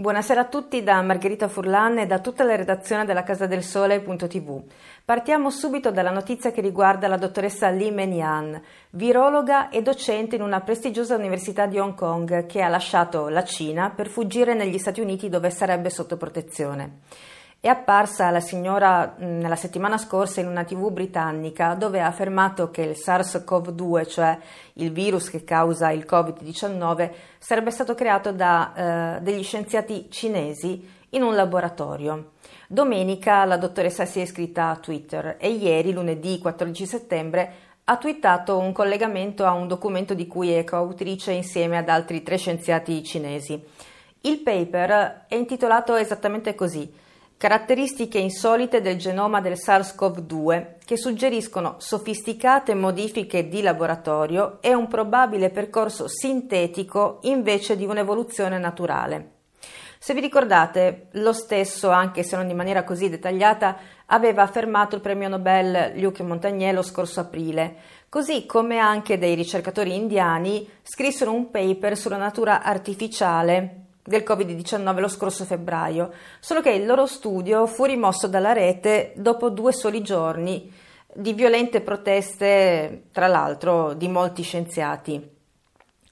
Buonasera a tutti da Margherita Furlan e da tutta la redazione della Casa del Sole.tv. Partiamo subito dalla notizia che riguarda la dottoressa Li Menian, virologa e docente in una prestigiosa università di Hong Kong che ha lasciato la Cina per fuggire negli Stati Uniti dove sarebbe sotto protezione. È apparsa la signora nella settimana scorsa in una tv britannica dove ha affermato che il SARS-CoV-2, cioè il virus che causa il Covid-19, sarebbe stato creato da eh, degli scienziati cinesi in un laboratorio. Domenica la dottoressa si è iscritta a Twitter e ieri, lunedì 14 settembre, ha twittato un collegamento a un documento di cui è coautrice insieme ad altri tre scienziati cinesi. Il paper è intitolato esattamente così Caratteristiche insolite del genoma del SARS-CoV-2 che suggeriscono sofisticate modifiche di laboratorio e un probabile percorso sintetico invece di un'evoluzione naturale. Se vi ricordate, lo stesso, anche se non in maniera così dettagliata, aveva affermato il premio Nobel Luc Montagnier lo scorso aprile, così come anche dei ricercatori indiani scrissero un paper sulla natura artificiale del Covid-19 lo scorso febbraio, solo che il loro studio fu rimosso dalla rete dopo due soli giorni di violente proteste, tra l'altro, di molti scienziati.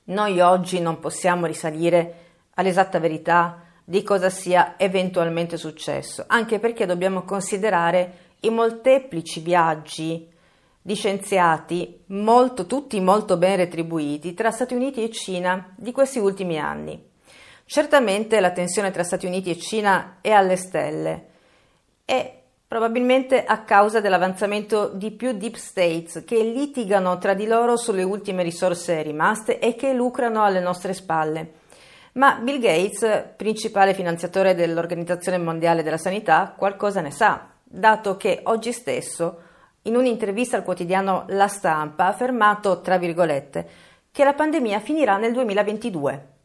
Noi oggi non possiamo risalire all'esatta verità di cosa sia eventualmente successo, anche perché dobbiamo considerare i molteplici viaggi di scienziati, molto, tutti molto ben retribuiti, tra Stati Uniti e Cina di questi ultimi anni. Certamente la tensione tra Stati Uniti e Cina è alle stelle e probabilmente a causa dell'avanzamento di più deep states che litigano tra di loro sulle ultime risorse rimaste e che lucrano alle nostre spalle. Ma Bill Gates, principale finanziatore dell'Organizzazione Mondiale della Sanità, qualcosa ne sa, dato che oggi stesso, in un'intervista al quotidiano La Stampa, ha affermato, tra virgolette, che la pandemia finirà nel 2022.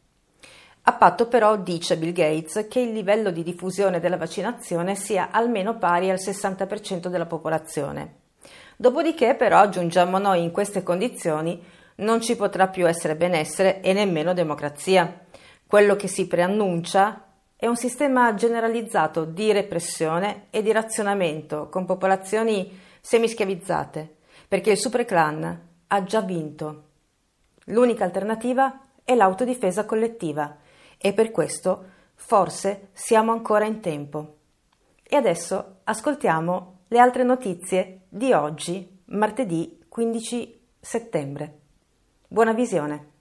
A patto però, dice Bill Gates, che il livello di diffusione della vaccinazione sia almeno pari al 60% della popolazione. Dopodiché, però, aggiungiamo noi in queste condizioni, non ci potrà più essere benessere e nemmeno democrazia. Quello che si preannuncia è un sistema generalizzato di repressione e di razionamento con popolazioni semischiavizzate, perché il superclan ha già vinto. L'unica alternativa è l'autodifesa collettiva e per questo forse siamo ancora in tempo. E adesso ascoltiamo le altre notizie di oggi, martedì 15 settembre. Buona visione.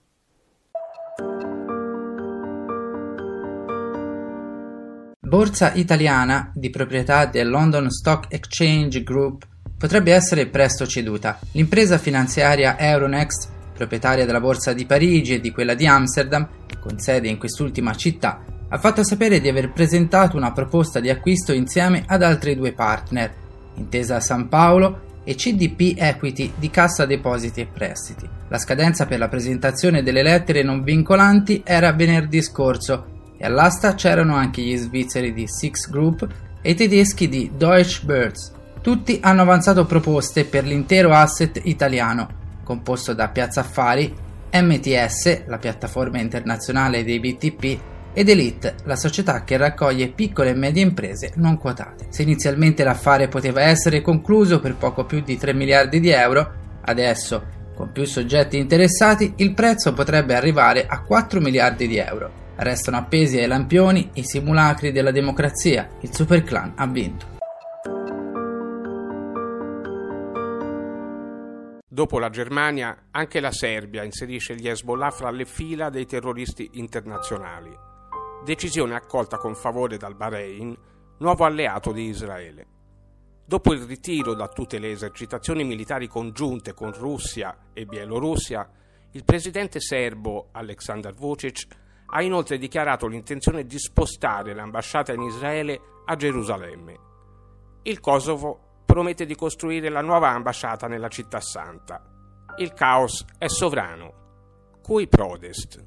Borsa italiana di proprietà del London Stock Exchange Group potrebbe essere presto ceduta. L'impresa finanziaria Euronext, proprietaria della borsa di Parigi e di quella di Amsterdam, con sede in quest'ultima città, ha fatto sapere di aver presentato una proposta di acquisto insieme ad altri due partner, Intesa San Paolo e CDP Equity di Cassa Depositi e Prestiti. La scadenza per la presentazione delle lettere non vincolanti era venerdì scorso e all'asta c'erano anche gli svizzeri di Six Group e i tedeschi di Deutsche Börse. Tutti hanno avanzato proposte per l'intero asset italiano, composto da Piazza Affari, MTS, la piattaforma internazionale dei BTP, ed Elite, la società che raccoglie piccole e medie imprese non quotate. Se inizialmente l'affare poteva essere concluso per poco più di 3 miliardi di euro, adesso, con più soggetti interessati, il prezzo potrebbe arrivare a 4 miliardi di euro. Restano appesi ai lampioni i simulacri della democrazia. Il superclan ha vinto. Dopo la Germania, anche la Serbia inserisce gli Hezbollah fra le fila dei terroristi internazionali. Decisione accolta con favore dal Bahrain, nuovo alleato di Israele. Dopo il ritiro da tutte le esercitazioni militari congiunte con Russia e Bielorussia, il presidente serbo Aleksandar Vucic ha inoltre dichiarato l'intenzione di spostare l'ambasciata in Israele a Gerusalemme. Il Kosovo promette di costruire la nuova ambasciata nella città santa. Il caos è sovrano. Cui prodest?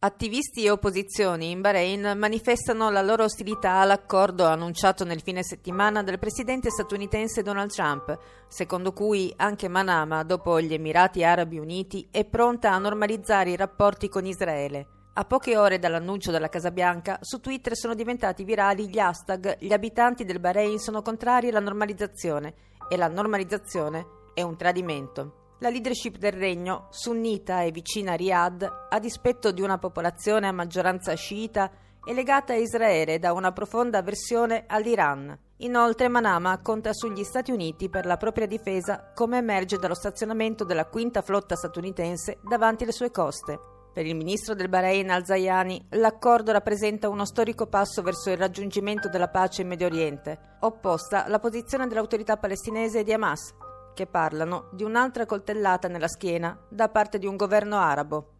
Attivisti e opposizioni in Bahrain manifestano la loro ostilità all'accordo annunciato nel fine settimana dal presidente statunitense Donald Trump, secondo cui anche Manama, dopo gli Emirati Arabi Uniti, è pronta a normalizzare i rapporti con Israele. A poche ore dall'annuncio della Casa Bianca, su Twitter sono diventati virali gli hashtag Gli abitanti del Bahrain sono contrari alla normalizzazione e la normalizzazione è un tradimento. La leadership del regno, sunnita e vicina a Riyadh, a dispetto di una popolazione a maggioranza sciita, è legata a Israele da una profonda avversione all'Iran. Inoltre Manama conta sugli Stati Uniti per la propria difesa, come emerge dallo stazionamento della quinta flotta statunitense davanti alle sue coste. Per il ministro del Bahrain al-Zayani, l'accordo rappresenta uno storico passo verso il raggiungimento della pace in Medio Oriente, opposta alla posizione dell'autorità palestinese e di Hamas, che parlano di un'altra coltellata nella schiena da parte di un governo arabo.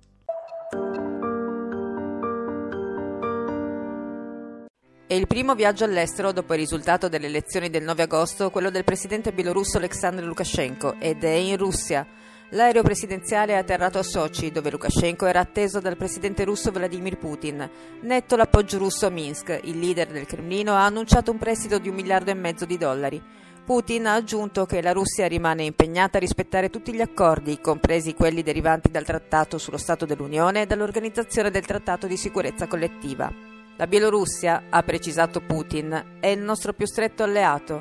È il primo viaggio all'estero dopo il risultato delle elezioni del 9 agosto, quello del presidente bielorusso Alexander Lukashenko, ed è in Russia. L'aereo presidenziale è atterrato a Sochi, dove Lukashenko era atteso dal presidente russo Vladimir Putin. Netto l'appoggio russo a Minsk, il leader del Cremlino ha annunciato un prestito di un miliardo e mezzo di dollari. Putin ha aggiunto che la Russia rimane impegnata a rispettare tutti gli accordi, compresi quelli derivanti dal Trattato sullo Stato dell'Unione e dall'Organizzazione del Trattato di Sicurezza Collettiva. La Bielorussia, ha precisato Putin, è il nostro più stretto alleato.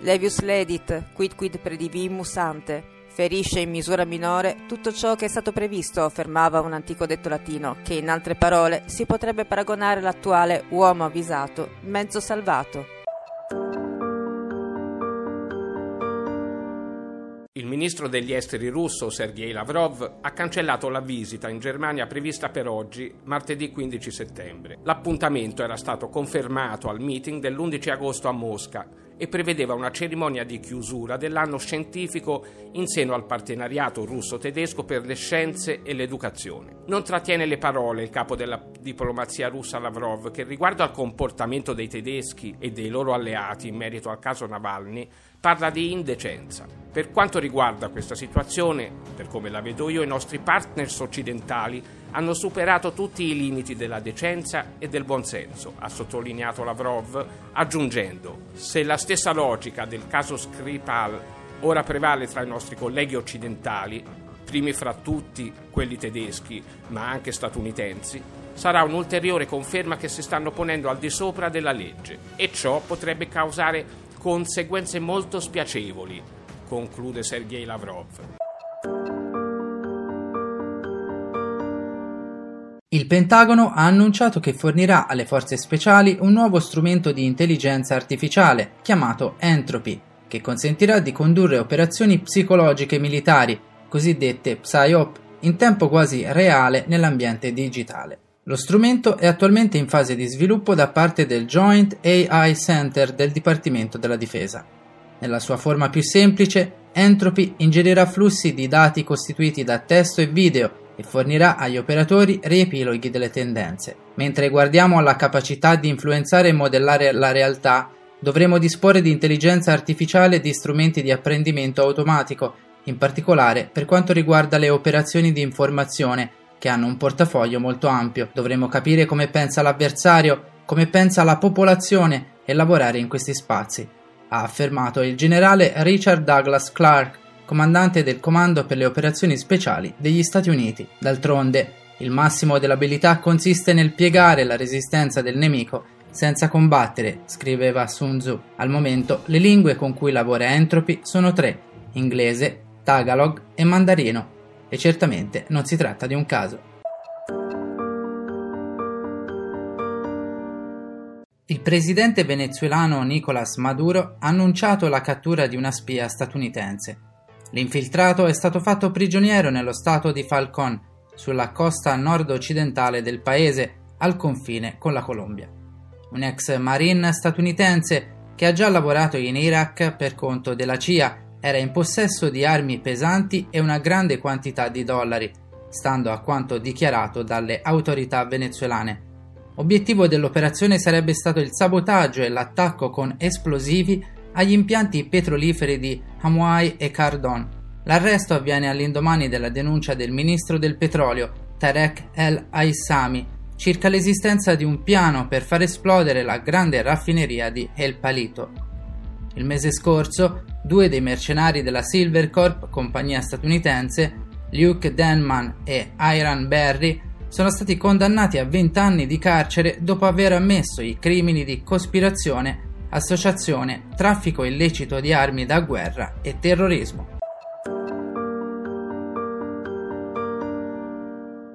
Levius ledit, quid quid predivimus ante. Ferisce in misura minore tutto ciò che è stato previsto, affermava un antico detto latino, che in altre parole si potrebbe paragonare all'attuale uomo avvisato, mezzo salvato. Il ministro degli esteri russo Sergei Lavrov ha cancellato la visita in Germania prevista per oggi, martedì 15 settembre. L'appuntamento era stato confermato al meeting dell'11 agosto a Mosca e prevedeva una cerimonia di chiusura dell'anno scientifico in seno al partenariato russo-tedesco per le scienze e l'educazione. Non trattiene le parole il capo della diplomazia russa Lavrov che riguardo al comportamento dei tedeschi e dei loro alleati in merito al caso Navalny parla di indecenza. Per quanto riguarda questa situazione, per come la vedo io, i nostri partners occidentali hanno superato tutti i limiti della decenza e del buonsenso, ha sottolineato Lavrov, aggiungendo: Se la stessa logica del caso Skripal ora prevale tra i nostri colleghi occidentali, primi fra tutti quelli tedeschi, ma anche statunitensi, sarà un'ulteriore conferma che si stanno ponendo al di sopra della legge e ciò potrebbe causare conseguenze molto spiacevoli, conclude Sergei Lavrov. Il Pentagono ha annunciato che fornirà alle forze speciali un nuovo strumento di intelligenza artificiale chiamato Entropy, che consentirà di condurre operazioni psicologiche militari, cosiddette PSYOP, in tempo quasi reale nell'ambiente digitale. Lo strumento è attualmente in fase di sviluppo da parte del Joint AI Center del Dipartimento della Difesa. Nella sua forma più semplice, Entropy ingerirà flussi di dati costituiti da testo e video e fornirà agli operatori riepiloghi delle tendenze. Mentre guardiamo alla capacità di influenzare e modellare la realtà, dovremo disporre di intelligenza artificiale e di strumenti di apprendimento automatico, in particolare per quanto riguarda le operazioni di informazione, che hanno un portafoglio molto ampio. Dovremo capire come pensa l'avversario, come pensa la popolazione e lavorare in questi spazi, ha affermato il generale Richard Douglas Clark, comandante del Comando per le operazioni speciali degli Stati Uniti. D'altronde, il massimo dell'abilità consiste nel piegare la resistenza del nemico senza combattere, scriveva Sun Tzu. Al momento le lingue con cui lavora Entropy sono tre, inglese, Tagalog e mandarino, e certamente non si tratta di un caso. Il presidente venezuelano Nicolás Maduro ha annunciato la cattura di una spia statunitense. L'infiltrato è stato fatto prigioniero nello stato di Falcón, sulla costa nord-occidentale del paese, al confine con la Colombia. Un ex marine statunitense che ha già lavorato in Iraq per conto della CIA era in possesso di armi pesanti e una grande quantità di dollari, stando a quanto dichiarato dalle autorità venezuelane. Obiettivo dell'operazione sarebbe stato il sabotaggio e l'attacco con esplosivi agli impianti petroliferi di Hamuai e Cardon. L'arresto avviene all'indomani della denuncia del ministro del petrolio, Tarek El Aissami circa l'esistenza di un piano per far esplodere la grande raffineria di El Palito. Il mese scorso, due dei mercenari della Silvercorp, compagnia statunitense, Luke Denman e Iran Berry, sono stati condannati a 20 anni di carcere dopo aver ammesso i crimini di cospirazione, associazione, traffico illecito di armi da guerra e terrorismo.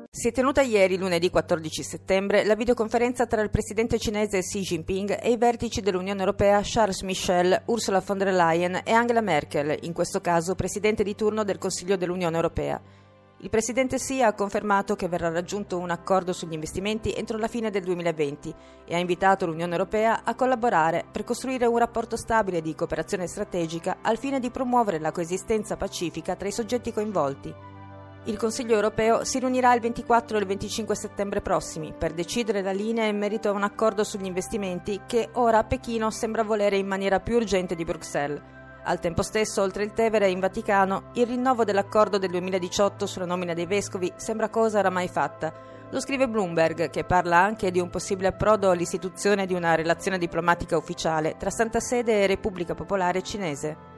Si è tenuta ieri, lunedì 14 settembre, la videoconferenza tra il presidente cinese Xi Jinping e i vertici dell'Unione Europea Charles Michel, Ursula von der Leyen e Angela Merkel, in questo caso presidente di turno del Consiglio dell'Unione Europea. Il presidente Xi ha confermato che verrà raggiunto un accordo sugli investimenti entro la fine del 2020 e ha invitato l'Unione Europea a collaborare per costruire un rapporto stabile di cooperazione strategica al fine di promuovere la coesistenza pacifica tra i soggetti coinvolti. Il Consiglio europeo si riunirà il 24 e il 25 settembre prossimi per decidere la linea in merito a un accordo sugli investimenti che ora Pechino sembra volere in maniera più urgente di Bruxelles. Al tempo stesso, oltre il Tevere in Vaticano, il rinnovo dell'accordo del 2018 sulla nomina dei vescovi sembra cosa oramai fatta. Lo scrive Bloomberg, che parla anche di un possibile approdo all'istituzione di una relazione diplomatica ufficiale tra Santa Sede e Repubblica Popolare Cinese.